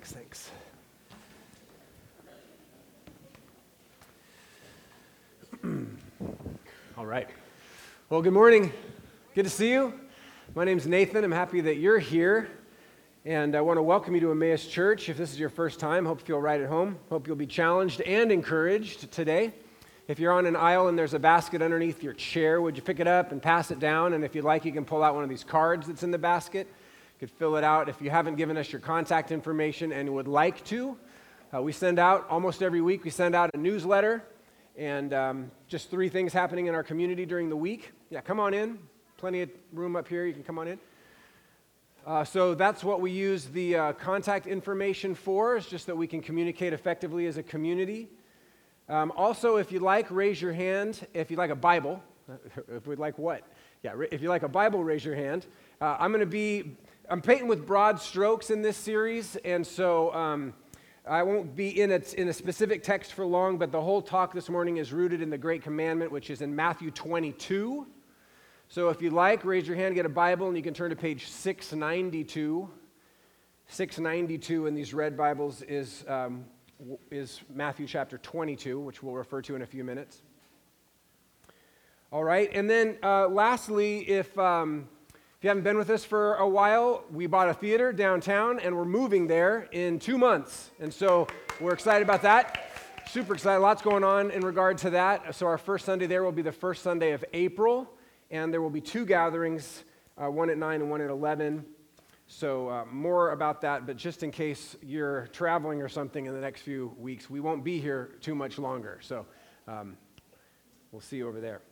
Thanks, thanks. All right. Well, good morning. Good to see you. My name's Nathan. I'm happy that you're here. And I want to welcome you to Emmaus Church. If this is your first time, hope you feel right at home. Hope you'll be challenged and encouraged today. If you're on an aisle and there's a basket underneath your chair, would you pick it up and pass it down? And if you'd like, you can pull out one of these cards that's in the basket. Could fill it out. If you haven't given us your contact information and would like to, uh, we send out almost every week, we send out a newsletter and um, just three things happening in our community during the week. Yeah, come on in. Plenty of room up here. You can come on in. Uh, so that's what we use the uh, contact information for, is just that we can communicate effectively as a community. Um, also, if you like, raise your hand. If you like a Bible, if we'd like what? Yeah, if you like a Bible, raise your hand. Uh, I'm going to be, I'm painting with broad strokes in this series, and so um, I won't be in a, in a specific text for long, but the whole talk this morning is rooted in the Great Commandment, which is in Matthew 22. So if you like, raise your hand, get a Bible, and you can turn to page 692. 692 in these red Bibles is, um, is Matthew chapter 22, which we'll refer to in a few minutes. All right, and then uh, lastly, if. Um, if you haven't been with us for a while, we bought a theater downtown and we're moving there in two months. And so we're excited about that. Super excited. Lots going on in regard to that. So our first Sunday there will be the first Sunday of April, and there will be two gatherings uh, one at 9 and one at 11. So uh, more about that, but just in case you're traveling or something in the next few weeks, we won't be here too much longer. So um, we'll see you over there.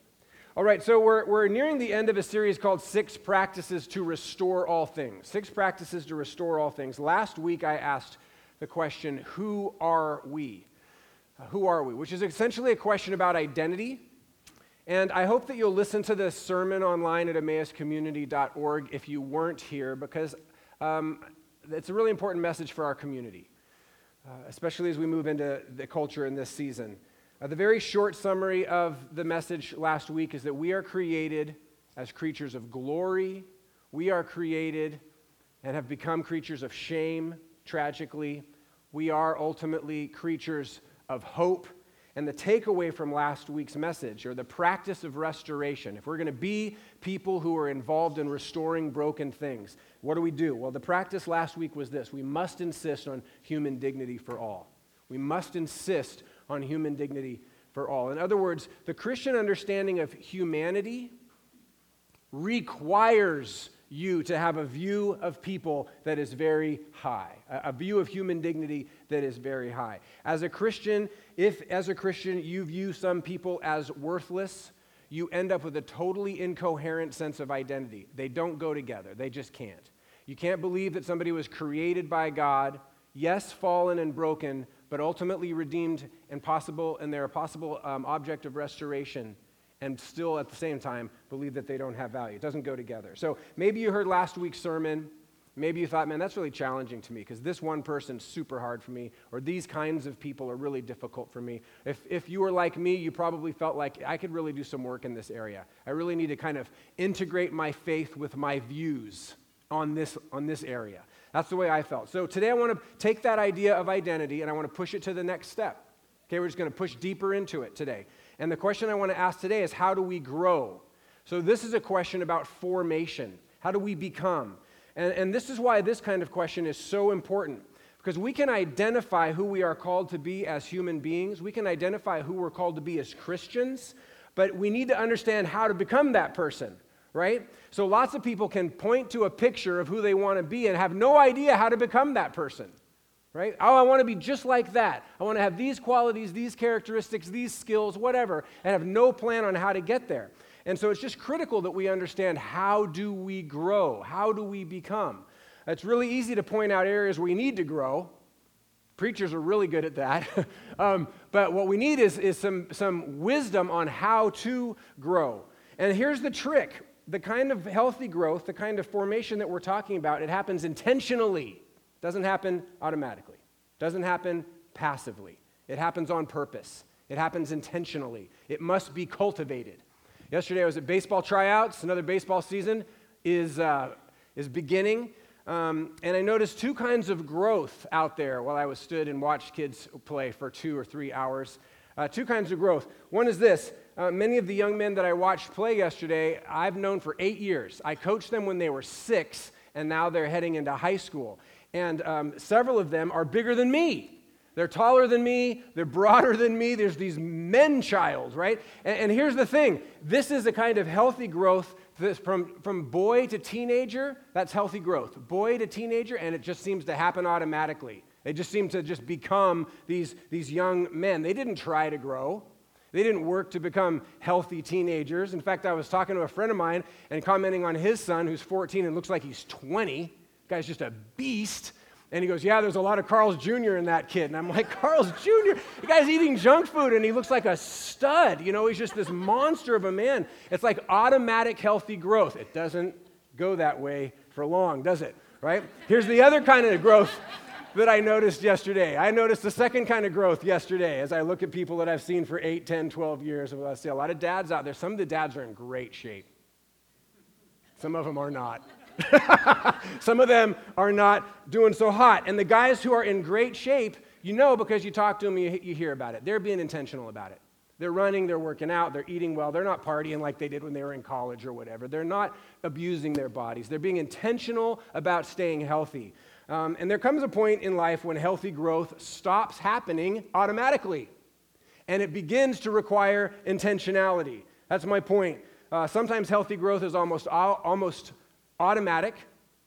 All right, so we're, we're nearing the end of a series called Six Practices to Restore All Things. Six Practices to Restore All Things. Last week I asked the question, Who are we? Uh, who are we? Which is essentially a question about identity. And I hope that you'll listen to this sermon online at emmauscommunity.org if you weren't here, because um, it's a really important message for our community, uh, especially as we move into the culture in this season. Uh, the very short summary of the message last week is that we are created as creatures of glory. We are created and have become creatures of shame, tragically. We are ultimately creatures of hope. And the takeaway from last week's message, or the practice of restoration, if we're going to be people who are involved in restoring broken things, what do we do? Well, the practice last week was this we must insist on human dignity for all. We must insist on human dignity for all. In other words, the Christian understanding of humanity requires you to have a view of people that is very high, a view of human dignity that is very high. As a Christian, if as a Christian you view some people as worthless, you end up with a totally incoherent sense of identity. They don't go together, they just can't. You can't believe that somebody was created by God, yes, fallen and broken, but ultimately redeemed and possible, and they're a possible um, object of restoration, and still at the same time believe that they don't have value. It doesn't go together. So maybe you heard last week's sermon. Maybe you thought, man, that's really challenging to me because this one person's super hard for me, or these kinds of people are really difficult for me. If, if you were like me, you probably felt like I could really do some work in this area. I really need to kind of integrate my faith with my views on this, on this area. That's the way I felt. So today I want to take that idea of identity and I want to push it to the next step. Okay, we're just going to push deeper into it today. And the question I want to ask today is how do we grow? So this is a question about formation. How do we become? And, and this is why this kind of question is so important. Because we can identify who we are called to be as human beings, we can identify who we're called to be as Christians, but we need to understand how to become that person right? So lots of people can point to a picture of who they want to be and have no idea how to become that person, right? Oh, I want to be just like that. I want to have these qualities, these characteristics, these skills, whatever, and have no plan on how to get there. And so it's just critical that we understand how do we grow? How do we become? It's really easy to point out areas we need to grow. Preachers are really good at that. um, but what we need is, is some, some wisdom on how to grow. And here's the trick the kind of healthy growth, the kind of formation that we're talking about, it happens intentionally. It doesn't happen automatically. It doesn't happen passively. It happens on purpose. It happens intentionally. It must be cultivated. Yesterday I was at baseball tryouts. Another baseball season is, uh, is beginning. Um, and I noticed two kinds of growth out there while I was stood and watched kids play for two or three hours. Uh, two kinds of growth. One is this uh, many of the young men that I watched play yesterday, I've known for eight years. I coached them when they were six, and now they're heading into high school. And um, several of them are bigger than me. They're taller than me, they're broader than me. There's these men child, right? And, and here's the thing this is a kind of healthy growth this, from, from boy to teenager, that's healthy growth. Boy to teenager, and it just seems to happen automatically. They just seem to just become these, these young men. They didn't try to grow. They didn't work to become healthy teenagers. In fact, I was talking to a friend of mine and commenting on his son, who's 14 and looks like he's 20. The guy's just a beast. And he goes, Yeah, there's a lot of Carl's Jr. in that kid. And I'm like, Carl's Jr.? The guy's eating junk food and he looks like a stud. You know, he's just this monster of a man. It's like automatic healthy growth. It doesn't go that way for long, does it? Right? Here's the other kind of growth that I noticed yesterday. I noticed the second kind of growth yesterday as I look at people that I've seen for 8, 10, 12 years. I see a lot of dads out there. Some of the dads are in great shape, some of them are not. Some of them are not doing so hot. And the guys who are in great shape, you know because you talk to them, you, you hear about it. They're being intentional about it. They're running, they're working out, they're eating well. They're not partying like they did when they were in college or whatever. They're not abusing their bodies. They're being intentional about staying healthy. Um, and there comes a point in life when healthy growth stops happening automatically and it begins to require intentionality. That's my point. Uh, sometimes healthy growth is almost, almost automatic.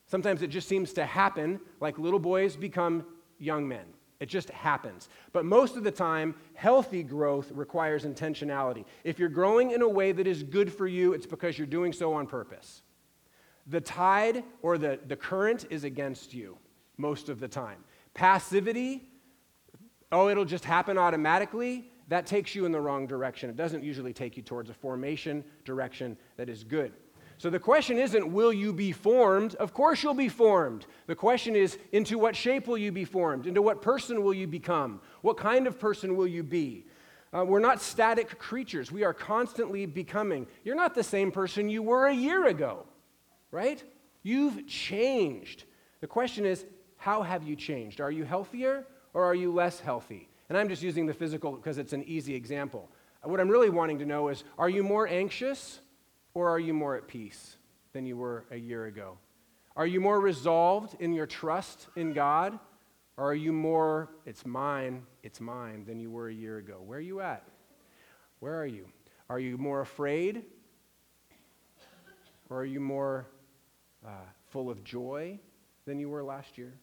Sometimes it just seems to happen, like little boys become young men. It just happens. But most of the time, healthy growth requires intentionality. If you're growing in a way that is good for you, it's because you're doing so on purpose. The tide or the, the current is against you most of the time. Passivity, oh, it'll just happen automatically, that takes you in the wrong direction. It doesn't usually take you towards a formation direction that is good. So the question isn't, will you be formed? Of course you'll be formed. The question is, into what shape will you be formed? Into what person will you become? What kind of person will you be? Uh, we're not static creatures. We are constantly becoming. You're not the same person you were a year ago, right? You've changed. The question is, how have you changed? Are you healthier or are you less healthy? And I'm just using the physical because it's an easy example. What I'm really wanting to know is, are you more anxious or are you more at peace than you were a year ago? Are you more resolved in your trust in God? Or are you more, it's mine, it's mine, than you were a year ago? Where are you at? Where are you? Are you more afraid? Or are you more uh, full of joy than you were last year?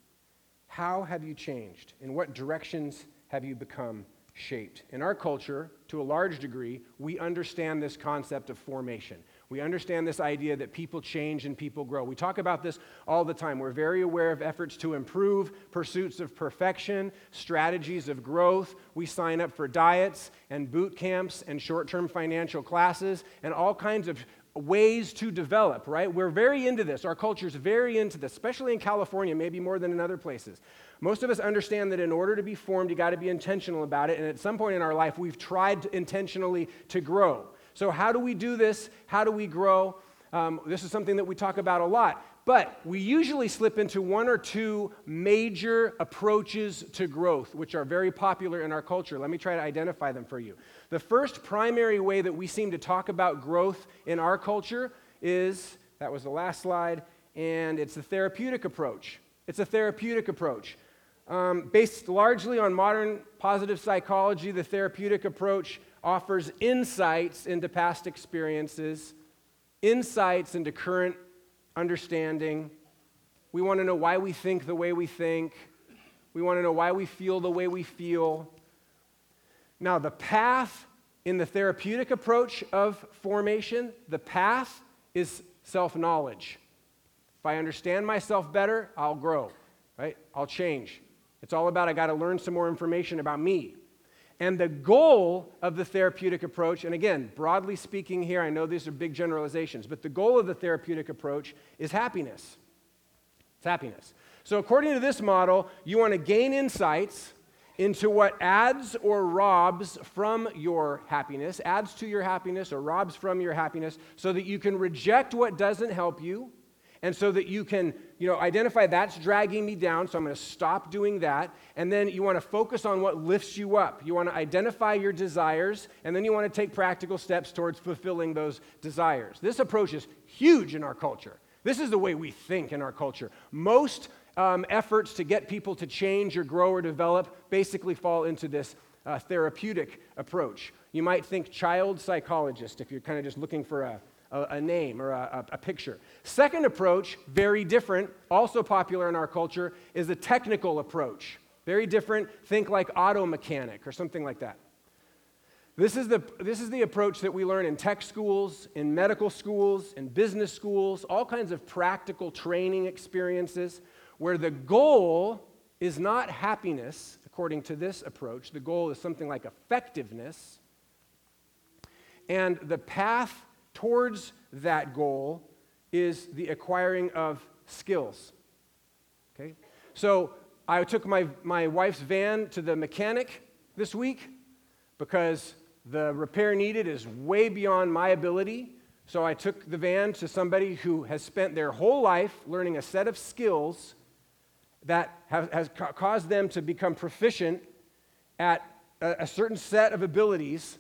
How have you changed? In what directions have you become shaped? In our culture, to a large degree, we understand this concept of formation. We understand this idea that people change and people grow. We talk about this all the time. We're very aware of efforts to improve, pursuits of perfection, strategies of growth. We sign up for diets and boot camps and short term financial classes and all kinds of ways to develop, right? We're very into this. Our culture's very into this, especially in California, maybe more than in other places. Most of us understand that in order to be formed, you got to be intentional about it. And at some point in our life, we've tried intentionally to grow. So, how do we do this? How do we grow? Um, this is something that we talk about a lot. But we usually slip into one or two major approaches to growth, which are very popular in our culture. Let me try to identify them for you. The first primary way that we seem to talk about growth in our culture is that was the last slide, and it's the therapeutic approach. It's a therapeutic approach. Um, based largely on modern positive psychology, the therapeutic approach offers insights into past experiences, insights into current understanding. We want to know why we think the way we think. We want to know why we feel the way we feel. Now, the path in the therapeutic approach of formation, the path is self knowledge. If I understand myself better, I'll grow, right? I'll change. It's all about I got to learn some more information about me. And the goal of the therapeutic approach, and again, broadly speaking here, I know these are big generalizations, but the goal of the therapeutic approach is happiness. It's happiness. So, according to this model, you want to gain insights into what adds or robs from your happiness, adds to your happiness or robs from your happiness, so that you can reject what doesn't help you And so that you can, you know, identify that's dragging me down, so I'm going to stop doing that. And then you want to focus on what lifts you up. You want to identify your desires, and then you want to take practical steps towards fulfilling those desires. This approach is huge in our culture. This is the way we think in our culture. Most um, efforts to get people to change or grow or develop basically fall into this uh, therapeutic approach. You might think child psychologist if you're kind of just looking for a, a, a name or a, a picture. Second approach, very different, also popular in our culture, is a technical approach. Very different, think like auto mechanic or something like that. This is, the, this is the approach that we learn in tech schools, in medical schools, in business schools, all kinds of practical training experiences where the goal is not happiness, according to this approach. The goal is something like effectiveness. And the path towards that goal is the acquiring of skills. Okay? So I took my, my wife's van to the mechanic this week because the repair needed is way beyond my ability. So I took the van to somebody who has spent their whole life learning a set of skills that have, has ca- caused them to become proficient at a, a certain set of abilities,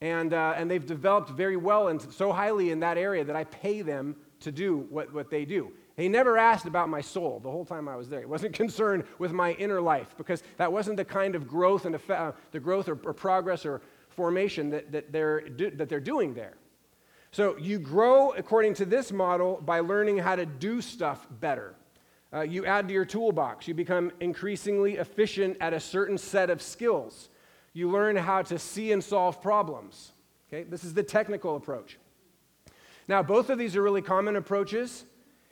and, uh, and they've developed very well and so highly in that area that I pay them to do what, what they do. He never asked about my soul the whole time I was there. He wasn't concerned with my inner life because that wasn't the kind of growth and effect, uh, the growth or, or, progress or formation that, that, they're do, that they're doing there. So you grow according to this model by learning how to do stuff better. Uh, you add to your toolbox. You become increasingly efficient at a certain set of skills. You learn how to see and solve problems. Okay, this is the technical approach. Now, both of these are really common approaches,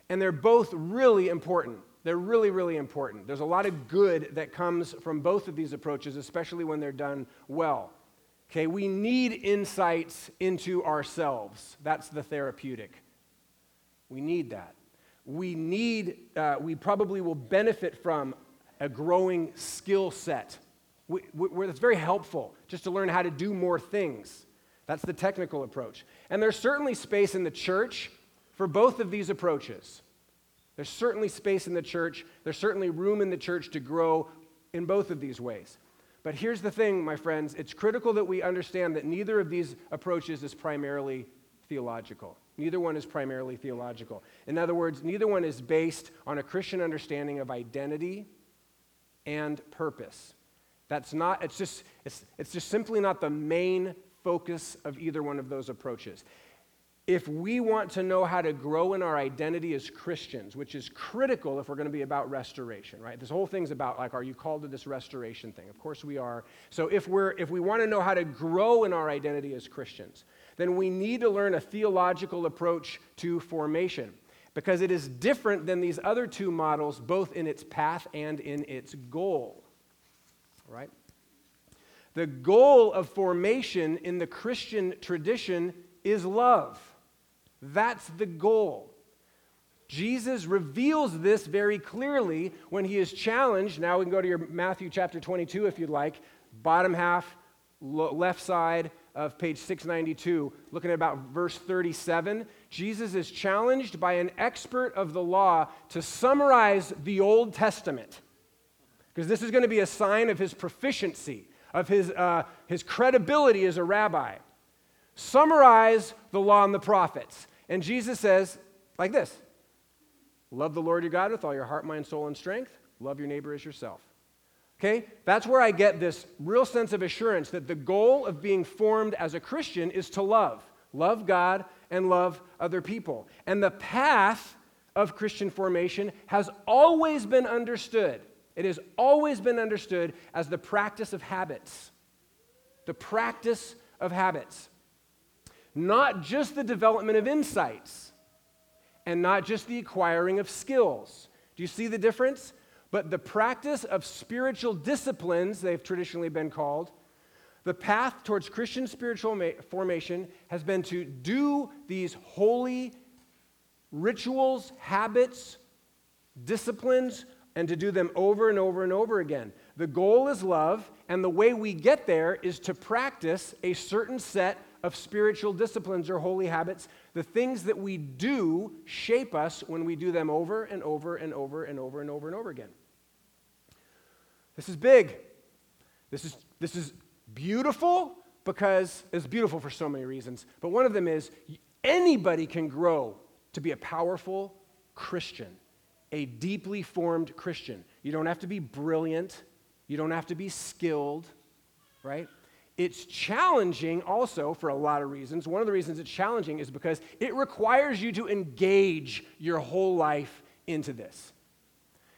and they're both really important. They're really, really important. There's a lot of good that comes from both of these approaches, especially when they're done well. Okay, we need insights into ourselves. That's the therapeutic. We need that we need, uh, we probably will benefit from a growing skill set. We, we, it's very helpful just to learn how to do more things. That's the technical approach. And there's certainly space in the church for both of these approaches. There's certainly space in the church, there's certainly room in the church to grow in both of these ways. But here's the thing, my friends it's critical that we understand that neither of these approaches is primarily theological. Neither one is primarily theological. In other words, neither one is based on a Christian understanding of identity and purpose. That's not, it's just, it's, it's just simply not the main focus of either one of those approaches. If we want to know how to grow in our identity as Christians, which is critical if we're going to be about restoration, right? This whole thing's about like, are you called to this restoration thing? Of course we are. So if we're if we want to know how to grow in our identity as Christians, then we need to learn a theological approach to formation because it is different than these other two models, both in its path and in its goal. Right? The goal of formation in the Christian tradition is love. That's the goal. Jesus reveals this very clearly when he is challenged. Now we can go to your Matthew chapter 22 if you'd like, bottom half, left side of page 692, looking at about verse 37, Jesus is challenged by an expert of the law to summarize the Old Testament. Because this is going to be a sign of his proficiency, of his, uh, his credibility as a rabbi. Summarize the law and the prophets. And Jesus says, like this Love the Lord your God with all your heart, mind, soul, and strength. Love your neighbor as yourself. Okay? That's where I get this real sense of assurance that the goal of being formed as a Christian is to love. Love God and love other people. And the path of Christian formation has always been understood. It has always been understood as the practice of habits. The practice of habits. Not just the development of insights and not just the acquiring of skills. Do you see the difference? But the practice of spiritual disciplines, they've traditionally been called, the path towards Christian spiritual formation has been to do these holy rituals, habits, disciplines, and to do them over and over and over again. The goal is love, and the way we get there is to practice a certain set of spiritual disciplines or holy habits. The things that we do shape us when we do them over and over and over and over and over and over again. This is big. This is, this is beautiful because it's beautiful for so many reasons. But one of them is anybody can grow to be a powerful Christian, a deeply formed Christian. You don't have to be brilliant, you don't have to be skilled, right? It's challenging also for a lot of reasons. One of the reasons it's challenging is because it requires you to engage your whole life into this.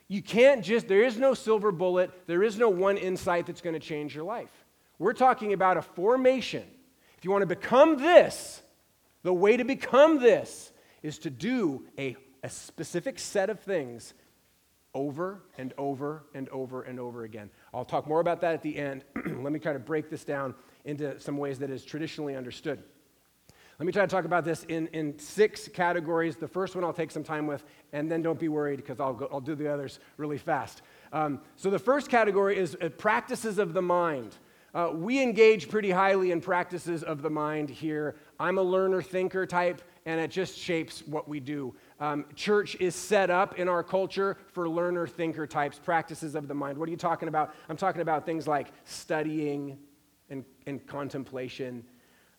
You can't just, there is no silver bullet, there is no one insight that's going to change your life. We're talking about a formation. If you want to become this, the way to become this is to do a, a specific set of things over and over and over and over again. I'll talk more about that at the end. Let me kind of break this down into some ways that is traditionally understood. Let me try to talk about this in, in six categories. The first one I'll take some time with, and then don't be worried because I'll, go, I'll do the others really fast. Um, so, the first category is uh, practices of the mind. Uh, we engage pretty highly in practices of the mind here. I'm a learner thinker type, and it just shapes what we do. Um, church is set up in our culture for learner thinker types, practices of the mind. What are you talking about? I'm talking about things like studying and, and contemplation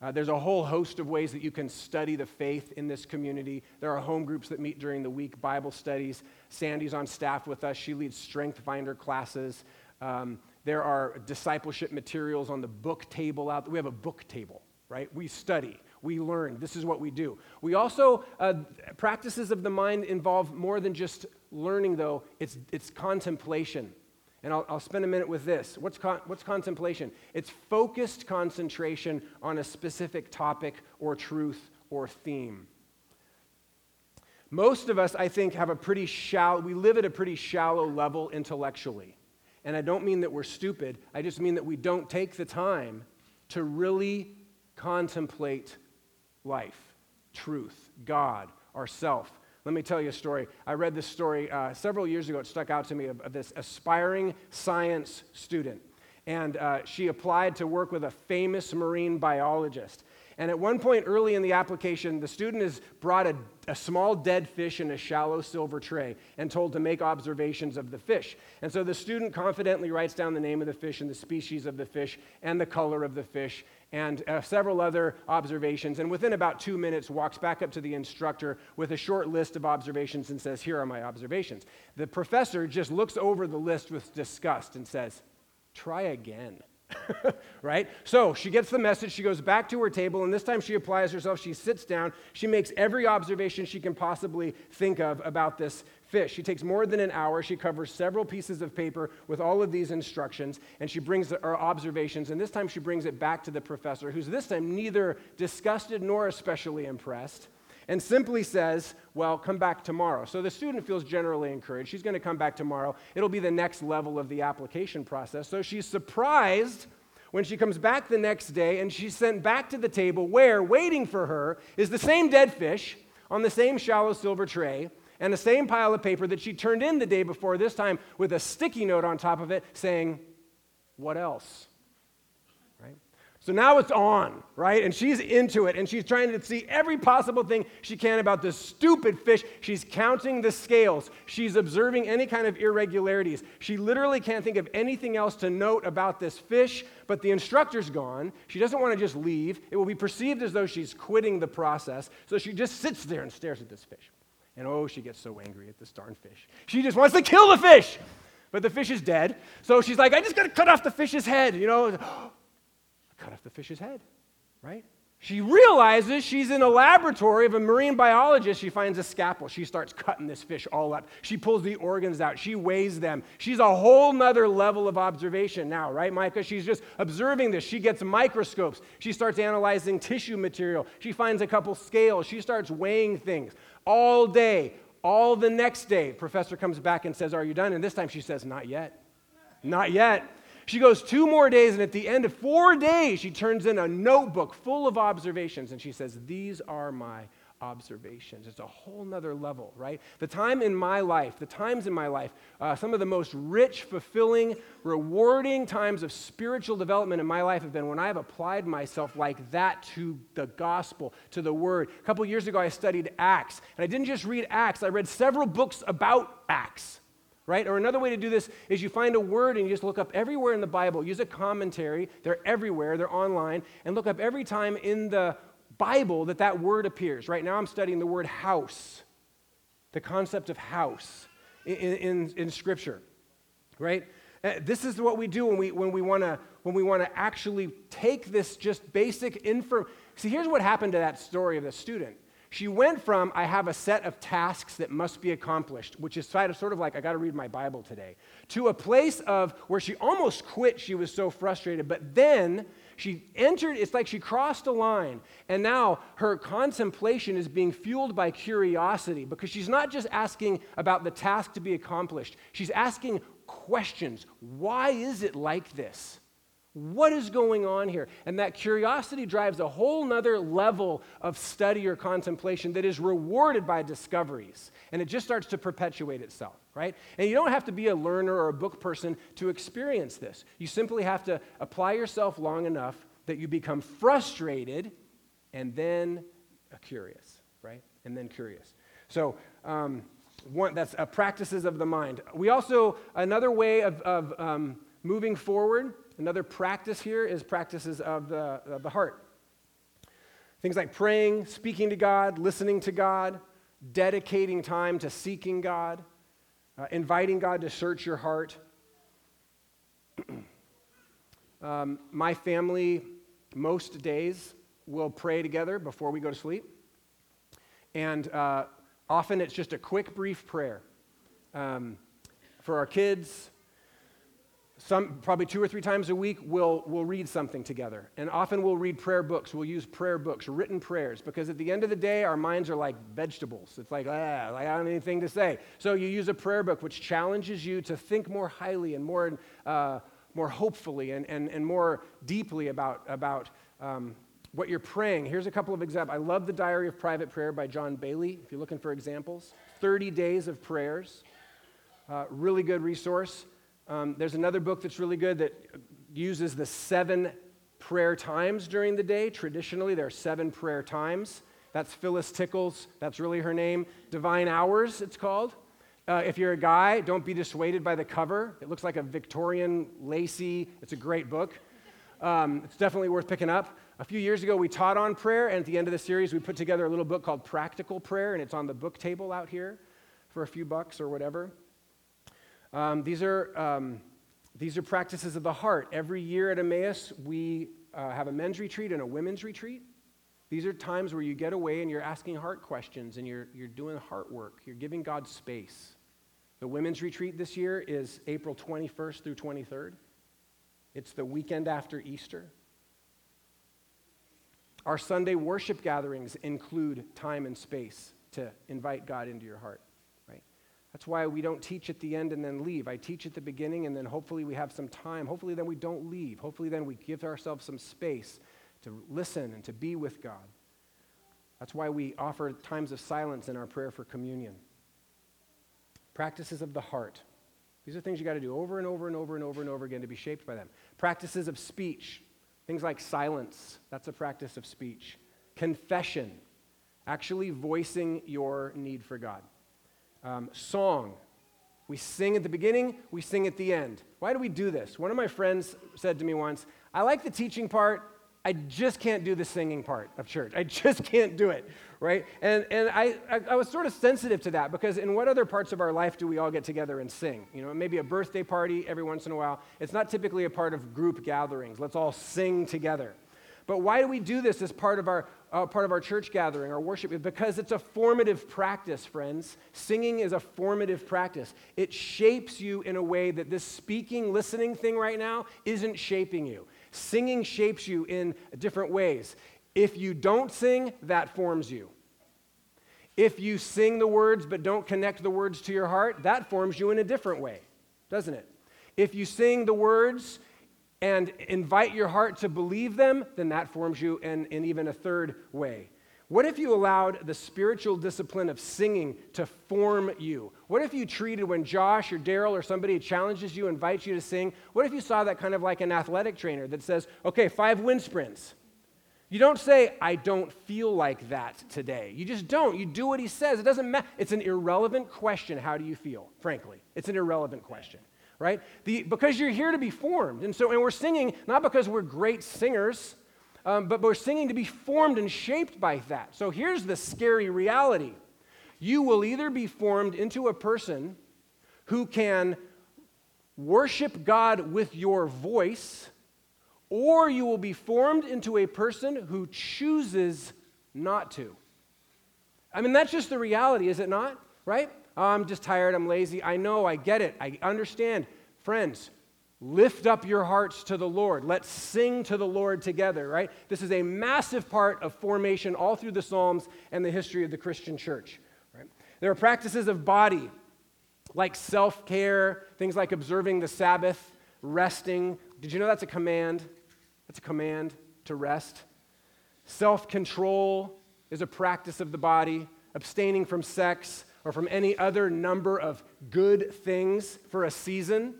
uh, there's a whole host of ways that you can study the faith in this community. There are home groups that meet during the week, Bible studies. Sandy's on staff with us. She leads Strength Finder classes. Um, there are discipleship materials on the book table out. We have a book table, right? We study, we learn. This is what we do. We also, uh, practices of the mind involve more than just learning, though, it's, it's contemplation. And I'll, I'll, spend a minute with this. What's, con- what's contemplation? It's focused concentration on a specific topic or truth or theme. Most of us, I think, have a pretty shallow, we live at a pretty shallow level intellectually. And I don't mean that we're stupid, I just mean that we don't take the time to really contemplate life, truth, God, ourself. Let me tell you a story. I read this story uh, several years ago. It stuck out to me of, of this aspiring science student. And uh, she applied to work with a famous marine biologist. And at one point early in the application, the student is brought a, a, small dead fish in a shallow silver tray and told to make observations of the fish. And so the student confidently writes down the name of the fish and the species of the fish and the color of the fish and uh, several other observations. And within about two minutes, walks back up to the instructor with a short list of observations and says, Here are my observations. The professor just looks over the list with disgust and says, Try again. right? So she gets the message. She goes back to her table, and this time she applies herself. She sits down. She makes every observation she can possibly think of about this fish. She takes more than an hour. She covers several pieces of paper with all of these instructions, and she brings her observations. And this time she brings it back to the professor, who's this time neither disgusted nor especially impressed, and simply says, Well, come back tomorrow. So the student feels generally encouraged. She's going to come back tomorrow. It'll be the next level of the application process. So she's surprised when she comes back the next day and she's sent back to the table where, waiting for her, is the same dead fish on the same shallow silver tray and the same pile of paper that she turned in the day before, this time with a sticky note on top of it saying, What else? Right? So now it's on, right? And she's into it and she's trying to see every possible thing she can about this stupid fish. She's counting the scales. She's observing any kind of irregularities. She literally can't think of anything else to note about this fish, but the instructor's gone. She doesn't want to just leave. It will be perceived as though she's quitting the process. So she just sits there and stares at this fish. And oh, she gets so angry at this darn fish. She just wants to kill the fish. But the fish is dead. So she's like, I just got to cut off the fish's head. You know, cut off the fish's head, right? She realizes she's in a laboratory of a marine biologist. She finds a scalpel. She starts cutting this fish all up. She pulls the organs out. She weighs them. She's a whole nother level of observation now, right, Micah? She's just observing this. She gets microscopes. She starts analyzing tissue material. She finds a couple scales. She starts weighing things all day, all the next day. Professor comes back and says, Are you done? And this time she says, Not yet. Not yet. She goes two more days, and at the end of four days, she turns in a notebook full of observations, and she says, These are my observations. It's a whole nother level, right? The time in my life, the times in my life, uh, some of the most rich, fulfilling, rewarding times of spiritual development in my life have been when I have applied myself like that to the gospel, to the word. A couple years ago, I studied Acts, and I didn't just read Acts, I read several books about Acts. Right? Or another way to do this is you find a word and you just look up everywhere in the Bible, use a commentary, they're everywhere, they're online, and look up every time in the Bible that that word appears. Right now, I'm studying the word house, the concept of house in, in, in Scripture. Right? Uh, this is what we do when we, when we want to when we want to actually take this just basic info. See, here's what happened to that story of the student. She went from, I have a set of tasks that must be accomplished, which is sort of like, I got to read my Bible today, to a place of where she almost quit. She was so frustrated. But then she entered, it's like she crossed a line, and now her contemplation is being fueled by curiosity because she's not just asking about the task to be accomplished, she's asking questions. Why is it like this? What is going on here? And that curiosity drives a whole nother level of study or contemplation that is rewarded by discoveries. And it just starts to perpetuate itself right? And you don't have to be a learner or a book person to experience this. You simply have to apply yourself long enough that you become frustrated and then curious, right? And then curious. So, um, one, that's uh, practices of the mind. We also, another way of, of um, moving forward, another practice here is practices of the, of the heart. Things like praying, speaking to God, listening to God, dedicating time to seeking God, uh, inviting God to search your heart. um, my family, most days, will pray together before we go to sleep. And uh, often it's just a quick, brief prayer um, for our kids, some probably two or three times a week we'll, we'll read something together. And often we'll read prayer books. We'll use prayer books written prayers because at the end of the day our minds are like vegetables. It's like ah i don't have anything to say. So you use a prayer book which challenges you to think more highly and more uh, more hopefully and, and, and more deeply about about um, what you're praying. Here's a couple of examples i love the diary of private prayer by john baillie if you're looking for examples. 30 days of prayers uh, really good resource um, there's another book that's really good that uses the seven prayer times during the day. Traditionally, there are seven prayer times. That's Phyllis Tickle's, that's really her name. Divine Hours, it's called. Uh, if you're a guy, don't be dissuaded by the cover. It looks like a Victorian lacy. It's a great book. Um, it's definitely worth picking up. A few years ago, we taught on prayer, and at the end of the series, we put together a little book called Practical Prayer, and it's on the book table out here for a few bucks or whatever. Um, these, are, um, these are practices of the heart. Every year at Emmaus, we uh, have a men's retreat and a women's retreat. These are times where you get away and you're asking heart questions and you're, you're doing heart work. You're giving God space. The women's retreat this year is April 21st through 23rd. It's the weekend after Easter. Our Sunday worship gatherings include time and space to invite God into your heart. That's why we don't teach at the end and then leave. I teach at the beginning, and then hopefully we have some time. Hopefully, then we don't leave. Hopefully, then we give ourselves some space to listen and to be with God. That's why we offer times of silence in our prayer for communion. Practices of the heart. These are things you got to do over and over and over and over and over again to be shaped by them. Practices of speech. Things like silence. That's a practice of speech. Confession. Actually voicing your need for God. Um, song. We sing at the beginning, we sing at the end. Why do we do this? One of my friends said to me once, I like the teaching part, I just can't do the singing part of church. I just can't do it, right? And, and I, I, I, was sort of sensitive to that because in what other parts of our life do we all get together and sing? You know, maybe a birthday party every once in a while. It's not typically a part of group gatherings. Let's all sing together. But why do we do this as part of our, uh, part of our church gathering, our worship? Because it's a formative practice, friends. Singing is a formative practice. It shapes you in a way that this speaking, listening thing right now isn't shaping you. Singing shapes you in different ways. If you don't sing, that forms you. If you sing the words but don't connect the words to your heart, that forms you in a different way, doesn't it? If you sing the words and invite your heart to believe them, then that forms you in, in even a third way. What if you allowed the spiritual discipline of singing to form you? What if you treated when Josh or Daryl or somebody challenges you, invites you to sing, what if you saw that kind of like an athletic trainer that says, okay, five wind sprints? You don't say, I don't feel like that today. You just don't. You do what he says. It doesn't matter. It's an irrelevant question. How do you feel? Frankly, it's an irrelevant question, right? The, because you're here to be formed. And so, and we're singing not because we're great singers, um, but we're singing to be formed and shaped by that. So here's the scary reality you will either be formed into a person who can worship God with your voice, or you will be formed into a person who chooses not to. I mean, that's just the reality, is it not? Right? Oh, I'm just tired, I'm lazy. I know, I get it, I understand. Friends, Lift up your hearts to the Lord. Let's sing to the Lord together, right? This is a massive part of formation all through the Psalms and the history of the Christian church. Right? There are practices of body, like self care, things like observing the Sabbath, resting. Did you know that's a command? That's a command to rest. Self control is a practice of the body, abstaining from sex or from any other number of good things for a season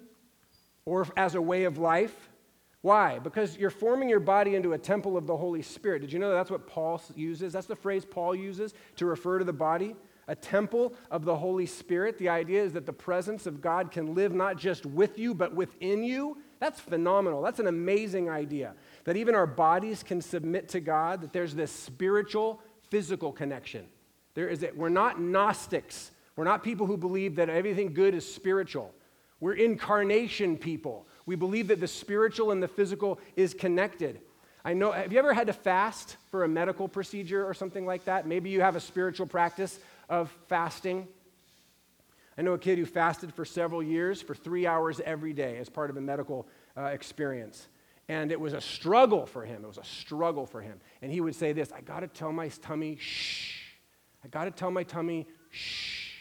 or as a way of life. Why? Because you're forming your body into a temple of the Holy Spirit. Did you know that's what Paul uses? That's the phrase Paul uses to refer to the body. A temple of the Holy Spirit. The idea is that the presence of God can live not just with you, but within you. That's phenomenal. That's an amazing idea. That even our bodies can submit to God, that there's this spiritual, physical connection. There is it. We're not Gnostics. We're not people who believe that everything good is spiritual. We're incarnation people. We believe that the spiritual and the physical is connected. I know, have you ever had to fast for a medical procedure or something like that? Maybe you have a spiritual practice of fasting. I know a kid who fasted for several years for three hours every day as part of a medical uh, experience. And it was a struggle for him. It was a struggle for him. And he would say this I got to tell my tummy, shh. I got to tell my tummy, shh.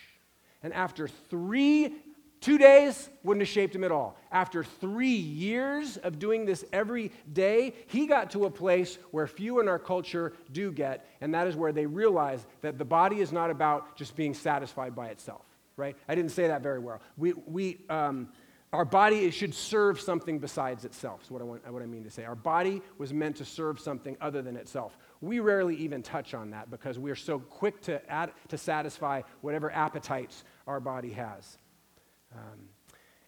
And after three Two days wouldn't have shaped him at all. After three years of doing this every day, he got to a place where few in our culture do get, and that is where they realize that the body is not about just being satisfied by itself, right? I didn't say that very well. We, we, um, our body should serve something besides itself, is what I, want, what I mean to say. Our body was meant to serve something other than itself. We rarely even touch on that because we are so quick to, add, to satisfy whatever appetites our body has. Um,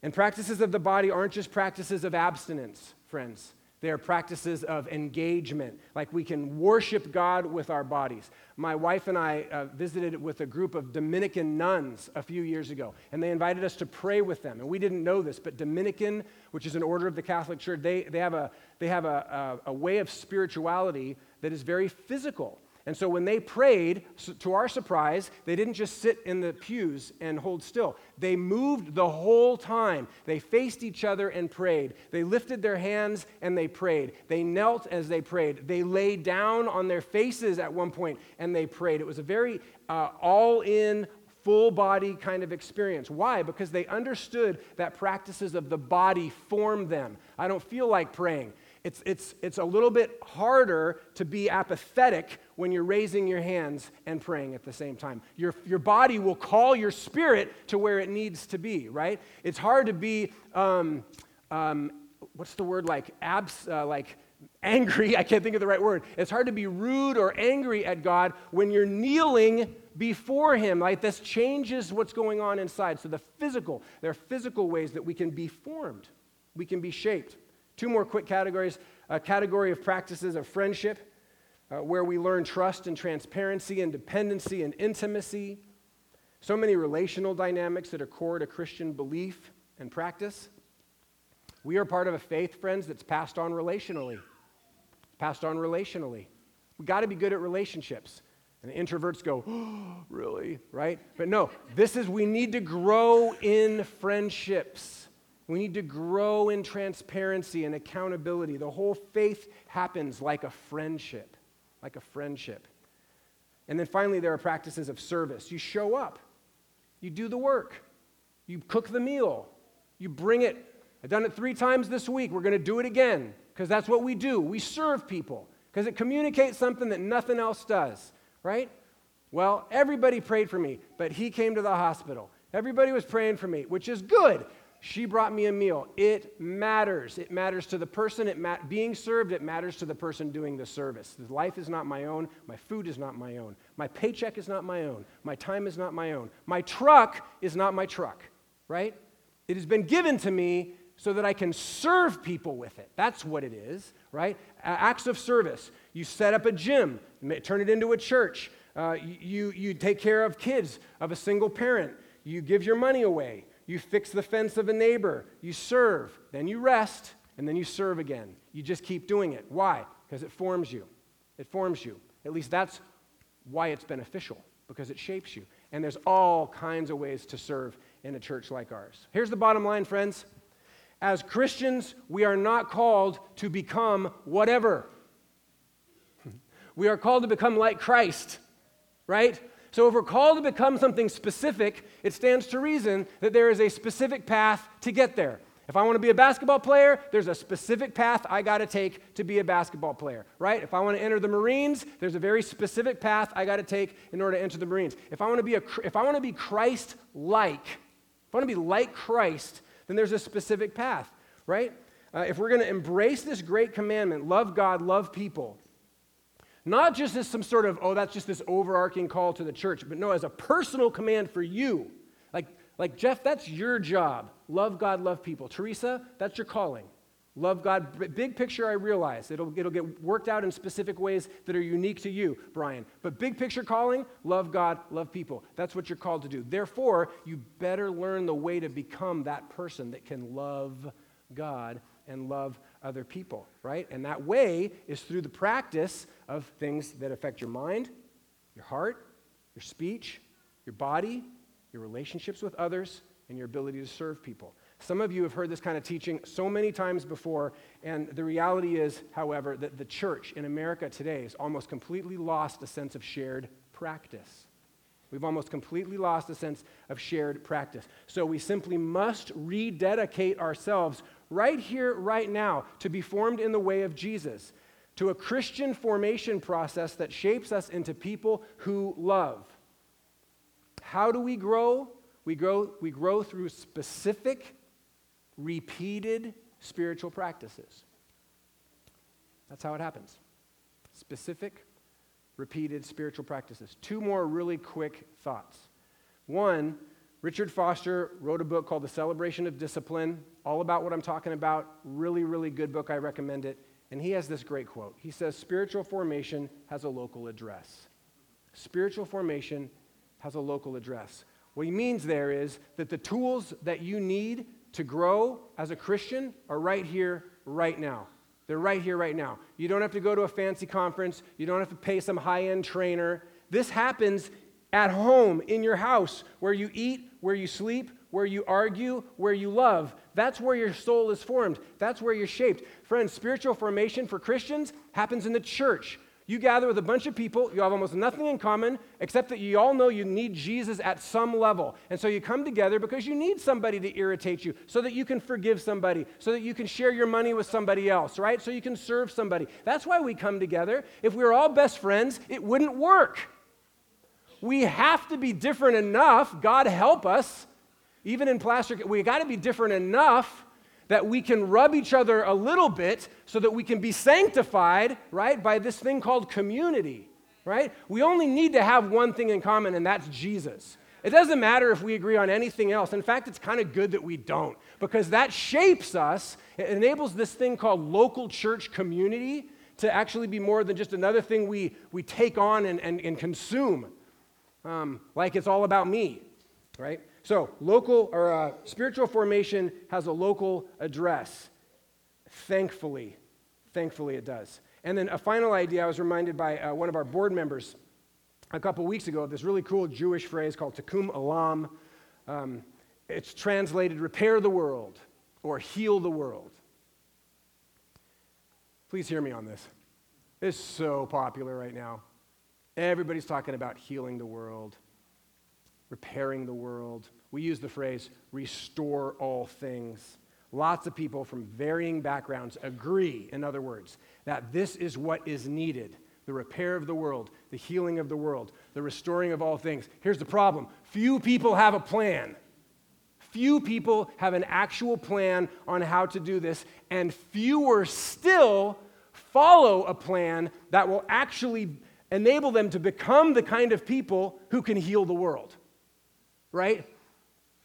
and practices of the body aren't just practices of abstinence, friends. They are practices of engagement, like we can worship God with our bodies. My wife and I uh, visited with a group of Dominican nuns a few years ago, and they invited us to pray with them. And we didn't know this, but Dominican, which is an order of the Catholic Church, they, they have, a, they have a, a, a way of spirituality that is very physical. And so when they prayed, to our surprise, they didn't just sit in the pews and hold still. They moved the whole time. They faced each other and prayed. They lifted their hands and they prayed. They knelt as they prayed. They lay down on their faces at one point and they prayed. It was a very uh, all in, full body kind of experience. Why? Because they understood that practices of the body form them. I don't feel like praying. It's, it's, it's a little bit harder to be apathetic when you're raising your hands and praying at the same time. Your, your body will call your spirit to where it needs to be, right? It's hard to be, um, um, what's the word, like, abs, uh, like angry. I can't think of the right word. It's hard to be rude or angry at God when you're kneeling before Him. Like, this changes what's going on inside. So, the physical, there are physical ways that we can be formed, we can be shaped. Two more quick categories a category of practices of friendship, uh, where we learn trust and transparency and dependency and intimacy. So many relational dynamics that are core to Christian belief and practice. We are part of a faith, friends, that's passed on relationally. Passed on relationally. We got to be good at relationships. And introverts go, oh, really? Right? But no, this is, we need to grow in friendships. We need to grow in transparency and accountability. The whole faith happens like a friendship, like a friendship. And then finally, there are practices of service. You show up, you do the work, you cook the meal, you bring it. I've done it three times this week. We're going to do it again because that's what we do. We serve people because it communicates something that nothing else does. right? Well, everybody prayed for me, but he came to the hospital. Everybody was praying for me, which is good. She brought me a meal. It matters. It matters to the person it ma- being served. It matters to the person doing the service. Life is not my own. My food is not my own. My paycheck is not my own. My time is not my own. My truck is not my truck, right? It has been given to me so that I can serve people with it. That's what it is, right? Acts of service. You set up a gym, turn it into a church. Uh, you, you take care of kids of a single parent. You give your money away you fix the fence of a neighbor, you serve, then you rest, and then you serve again. You just keep doing it. Why? Because it forms you. It forms you. At least that's why it's beneficial, because it shapes you. And there's all kinds of ways to serve in a church like ours. Here's the bottom line, friends. As Christians, we are not called to become whatever. We are called to become like Christ, right? So, if we're called to become something specific, it stands to reason that there is a specific path to get there. If I want to be a basketball player, there's a specific path I got to take to be a basketball player, right? If I want to enter the Marines, there's a very specific path I got to take in order to enter the Marines. If I want to be a if I want to be Christ-like, if I want to be like Christ, then there's a specific path, right? Uh, if we're going to embrace this great commandment, love God, love people, not just as some sort of, oh, that's just this overarching call to the church, but no, as a personal command for you. Like, like Jeff, that's your job. Love God, love people. Teresa, that's your calling. Love God. Big picture, I realize. It'll, it'll get worked out in specific ways that are unique to you, Brian. But big picture calling, love God, love people. That's what you're called to do. Therefore, you better learn the way to become that person that can love God and love other people, right? And that way is through the practice of things that affect your mind, your heart, your speech, your body, your relationships with others, and your ability to serve people. Some of you have heard this kind of teaching so many times before, and the reality is, however, that the church in America today has almost completely lost a sense of shared practice. We've almost completely lost a sense of shared practice. So we simply must rededicate ourselves right here, right now, to be formed in the way of Jesus, to a Christian formation process that shapes us into people who love. How do we grow? We grow, we grow through specific, repeated spiritual practices. That's how it happens. Specific, repeated spiritual practices. Two more really quick thoughts. One, Richard Foster wrote a book called The Celebration of Discipline, all about what I'm talking about. Really, really good book. I recommend it. And he has this great quote. He says, Spiritual formation has a local address. Spiritual formation has a local address. What he means there is that the tools that you need to grow as a Christian are right here, right now. They're right here, right now. You don't have to go to a fancy conference, you don't have to pay some high end trainer. This happens at home, in your house, where you eat, where you sleep, where you argue, where you love. That's where your soul is formed. That's where you're shaped. Friends, spiritual formation for Christians happens in the church. You gather with a bunch of people, you have almost nothing in common except that you all know you need Jesus at some level. And so you come together because you need somebody to irritate you so that you can forgive somebody, so that you can share your money with somebody else, right? So you can serve somebody. That's why we come together. If we were all best friends, it wouldn't work we have to be different enough, God help us, even in plaster, we got to be different enough that we can rub each other a little bit so that we can be sanctified, right, by this thing called community, right? We only need to have one thing in common, and that's Jesus. It doesn't matter if we agree on anything else. In fact, it's kind of good that we don't, because that shapes us. It enables this thing called local church community to actually be more than just another thing we, we take on and, and, and consume um, like it's all about me, right? So, local or uh, spiritual formation has a local address. Thankfully, thankfully it does. And then a final idea I was reminded by uh, one of our board members a couple weeks ago of this really cool Jewish phrase called tikkun olam. Um, it's translated repair the world or heal the world. Please hear me on this. It's so popular right now. Everybody's talking about healing the world, repairing the world. We use the phrase restore all things. Lots of people from varying backgrounds agree, in other words, that this is what is needed. the repair of the world, the healing of the world, the restoring of all things. Here's the problem few people have a plan. Few people have an actual plan on how to do this, and fewer still follow a plan that will actually enable them to become the kind of people who can heal the world. Right?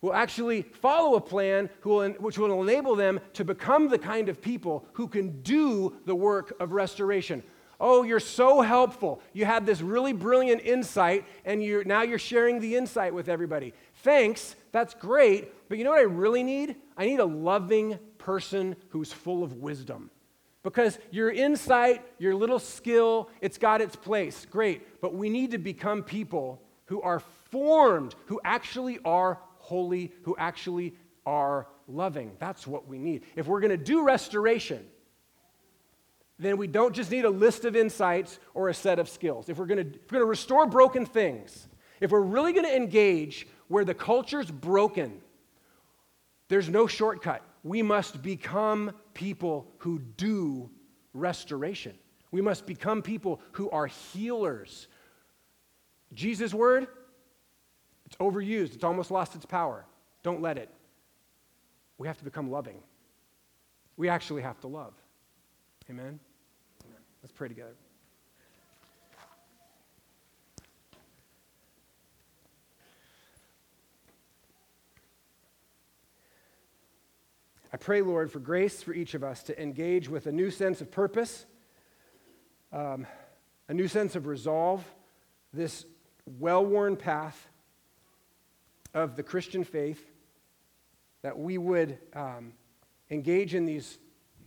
Will actually follow a plan will, which will enable them to become the kind of people who can do the work of restoration. Oh, you're so helpful. You had this really brilliant insight, and you're, now you're sharing the insight with everybody. Thanks, that's great, but you know what I really need? I need a loving person who's full of wisdom. Because your insight, your little skill, it's got its place. Great. But we need to become people who are formed, who actually are holy, who actually are loving. That's what we need. If we're going to do restoration, then we don't just need a list of insights or a set of skills. If we're going to, restore broken things, if we're really going to engage where the culture's broken, there's no shortcut. We must become people who do restoration. We must become people who are healers. Jesus' word, it's overused, it's almost lost its power. Don't let it. We have to become loving. We actually have to love. Amen? Amen. Let's pray together. I pray, Lord, for grace for each of us to engage with a new sense of purpose, um, a new sense of resolve, this well worn path of the Christian faith, that we would um, engage in these,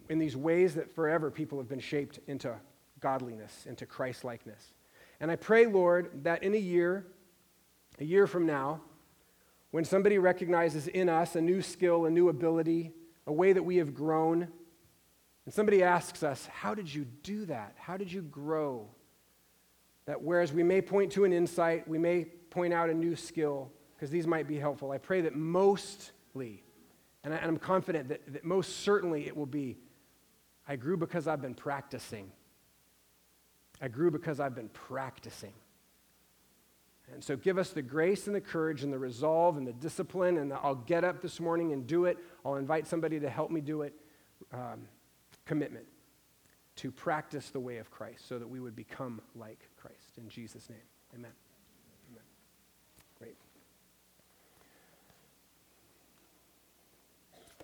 in these ways that forever people have been shaped into godliness, into Christ likeness. And I pray, Lord, that in a year, a year from now, when somebody recognizes in us a new skill, a new ability, a way that we have grown. And somebody asks us, How did you do that? How did you grow? That whereas we may point to an insight, we may point out a new skill, because these might be helpful. I pray that mostly, and, I, am confident that, that most certainly it will be, I grew because I've been practicing. I grew because I've been practicing. And so give us the grace and the courage and the resolve and the discipline, and the, I'll get up this morning and do it. I'll invite somebody to help me do it. Um, commitment to practice the way of Christ so that we would become like Christ. In Jesus' name, amen. Amen. Great.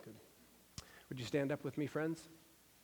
Good. Would you stand up with me, friends?